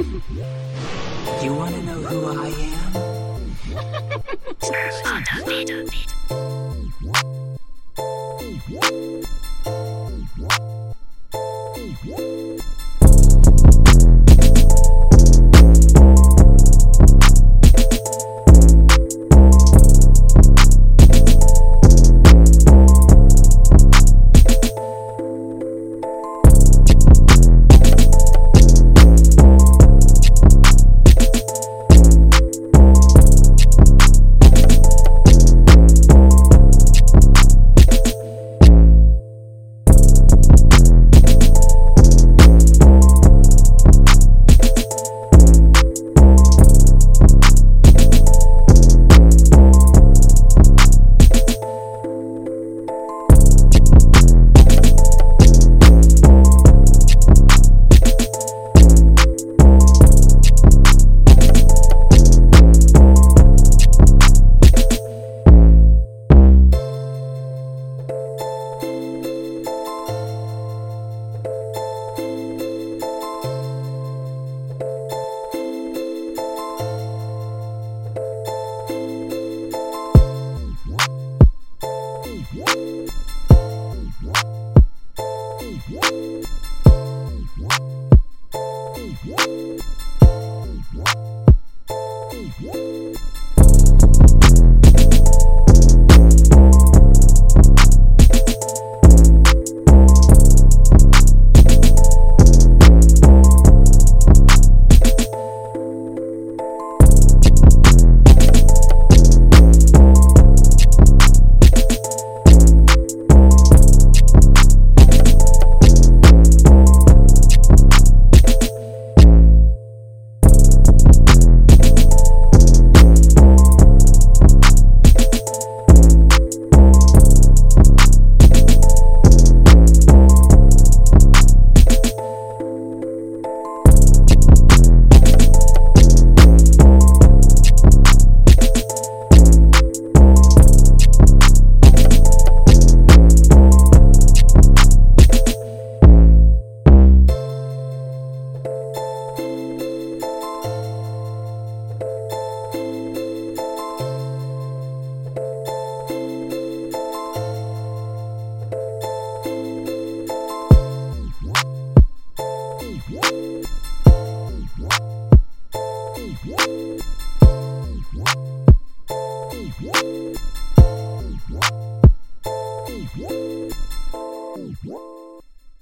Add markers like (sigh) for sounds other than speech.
(laughs) You want to know who I am? (laughs) Woo! Música